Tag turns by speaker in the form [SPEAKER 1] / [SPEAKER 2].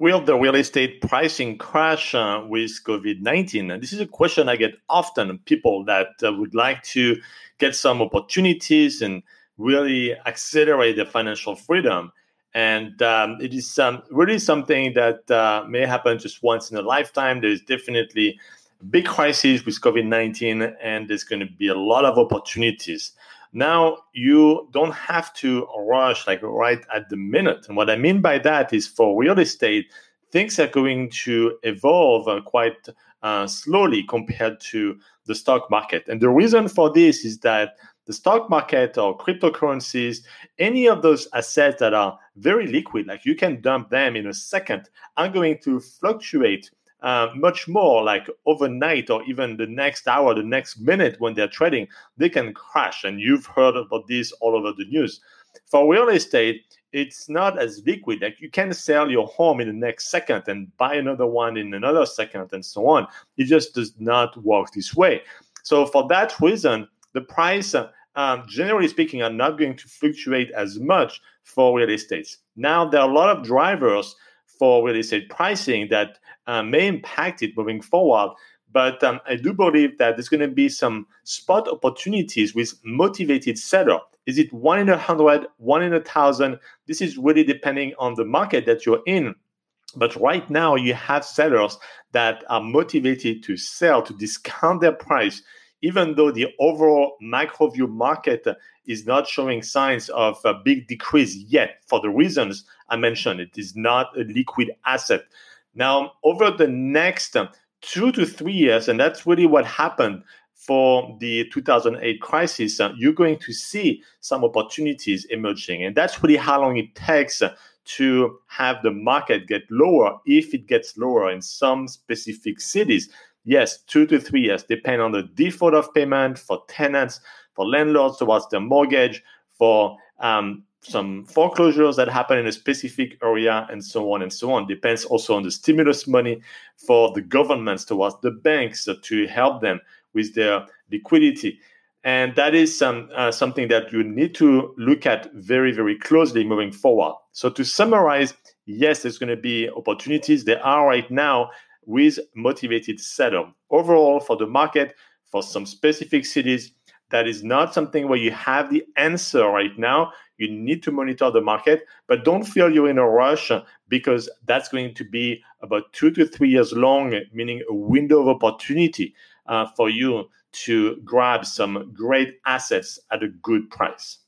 [SPEAKER 1] Will the real estate pricing crash uh, with COVID 19? This is a question I get often people that uh, would like to get some opportunities and really accelerate their financial freedom. And um, it is um, really something that uh, may happen just once in a lifetime. There's definitely a big crisis with COVID 19, and there's going to be a lot of opportunities. Now, you don't have to rush like right at the minute. And what I mean by that is for real estate, things are going to evolve uh, quite uh, slowly compared to the stock market. And the reason for this is that the stock market or cryptocurrencies, any of those assets that are very liquid, like you can dump them in a second, are going to fluctuate uh, much more like overnight or even the next hour, the next minute when they're trading, they can crash. And you've heard about this all over the news. For real estate, it's not as liquid. Like you can sell your home in the next second and buy another one in another second and so on. It just does not work this way. So for that reason, the price, um, generally speaking, are not going to fluctuate as much for real estates. Now there are a lot of drivers for real estate pricing that uh, may impact it moving forward. But um, I do believe that there's going to be some spot opportunities with motivated seller. Is it one in a hundred, one in a thousand? This is really depending on the market that you're in. But right now, you have sellers that are motivated to sell, to discount their price, even though the overall macro view market is not showing signs of a big decrease yet for the reasons I mentioned. It is not a liquid asset. Now, over the next two to three years, and that's really what happened for the 2008 crisis, uh, you're going to see some opportunities emerging. And that's really how long it takes to have the market get lower if it gets lower in some specific cities. Yes, two to three years, depend on the default of payment for tenants, for landlords towards their mortgage, for um, some foreclosures that happen in a specific area and so on and so on. Depends also on the stimulus money for the governments towards the banks to help them with their liquidity. And that is some, uh, something that you need to look at very very closely moving forward. So to summarize yes there's going to be opportunities. There are right now with motivated seller overall for the market for some specific cities that is not something where you have the answer right now. You need to monitor the market, but don't feel you're in a rush because that's going to be about two to three years long, meaning a window of opportunity uh, for you to grab some great assets at a good price.